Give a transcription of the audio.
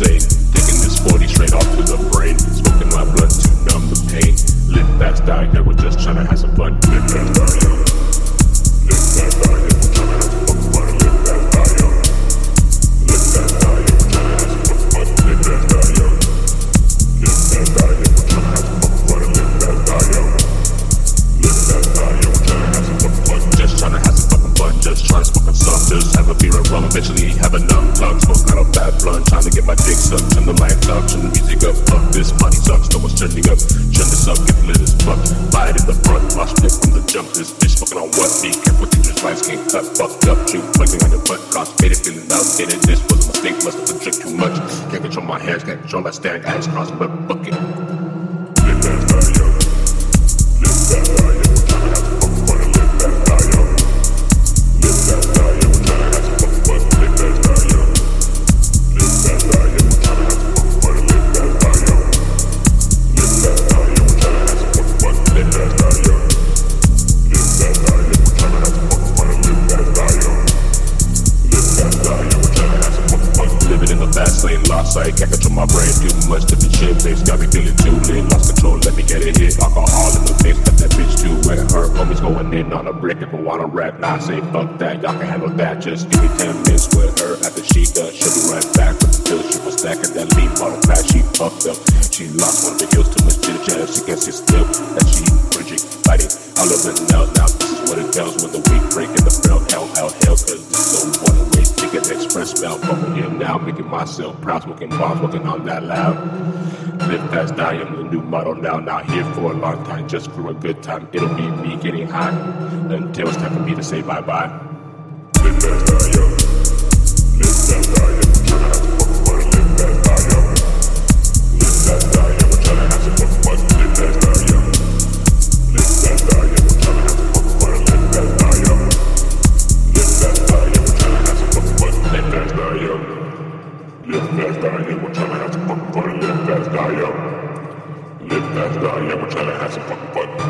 insane. Taking this 40 straight off to the brain. Smoking my blood to numb the pain. Live fast, die young. We're just trying to have some fun. Live fast, die. Live fast, die beer and rum. Eventually have enough tongue. Smoke kind of bad blunt. Trying to get my dick sucked. Turn the lights up. Turn the music up. Fuck this body sucks. No one's turning up. Turn this up. Get lit as fuck. Buy it in the front. Watch flip from the jump. This bitch smoking on what? Be careful. Dangerous lights can't cut. Fucked up. You plugging on your butt. Constipated. Feeling out. Getting this was a mistake. Must have been drink too much. Can't control my hands. Can't control that stand. Ass cross. But fuck fast lane, lost sight. Can't control my brain too much. Different shit, face got me feeling too lit. Lost control, let me get it hit. Alcohol in the mix, got that bitch too wet. Her homies going in on a brick if I wanna rap. I say fuck that, y'all can handle that. Just give me 10 minutes with her after she done. She'll be right back with the pills. She was stacking that leaf on the. She fucked up. She lost one of the heels too much jitter chatter. She can't sit still. That she bridging, fighting. All over the now. Now what it does when the weak break in the bell. Hell, hell, hell, cause this don't wanna wait. Ticket express spell. Fucking here now, making myself proud. Smoking bombs, working on that loud. Live fast, die young, the new model now. Not here for a long time, just for a good time. It'll be me getting high until it's time for me to say bye bye. Live fast, die young. Live fast, Live fast, die young. We're trying to have some fucking fun. Live fast, die young. Live fast, die young. We're trying to have some fucking fun.